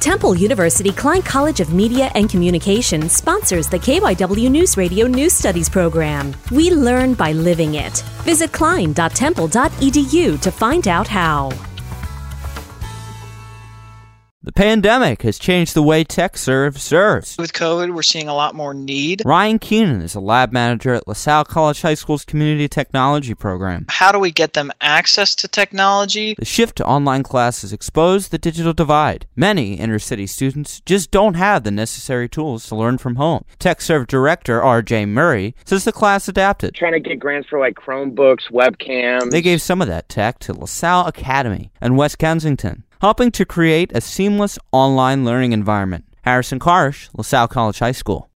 Temple University Klein College of Media and Communication sponsors the KYW News Radio News Studies program. We learn by living it. Visit klein.temple.edu to find out how. The pandemic has changed the way TechServe serves. With COVID, we're seeing a lot more need. Ryan Keenan is a lab manager at LaSalle College High School's Community Technology Program. How do we get them access to technology? The shift to online classes exposed the digital divide. Many inner city students just don't have the necessary tools to learn from home. TechServe director RJ Murray says the class adapted. Trying to get grants for like Chromebooks, webcams. They gave some of that tech to LaSalle Academy and West Kensington helping to create a seamless online learning environment. Harrison Karsh, LaSalle College High School.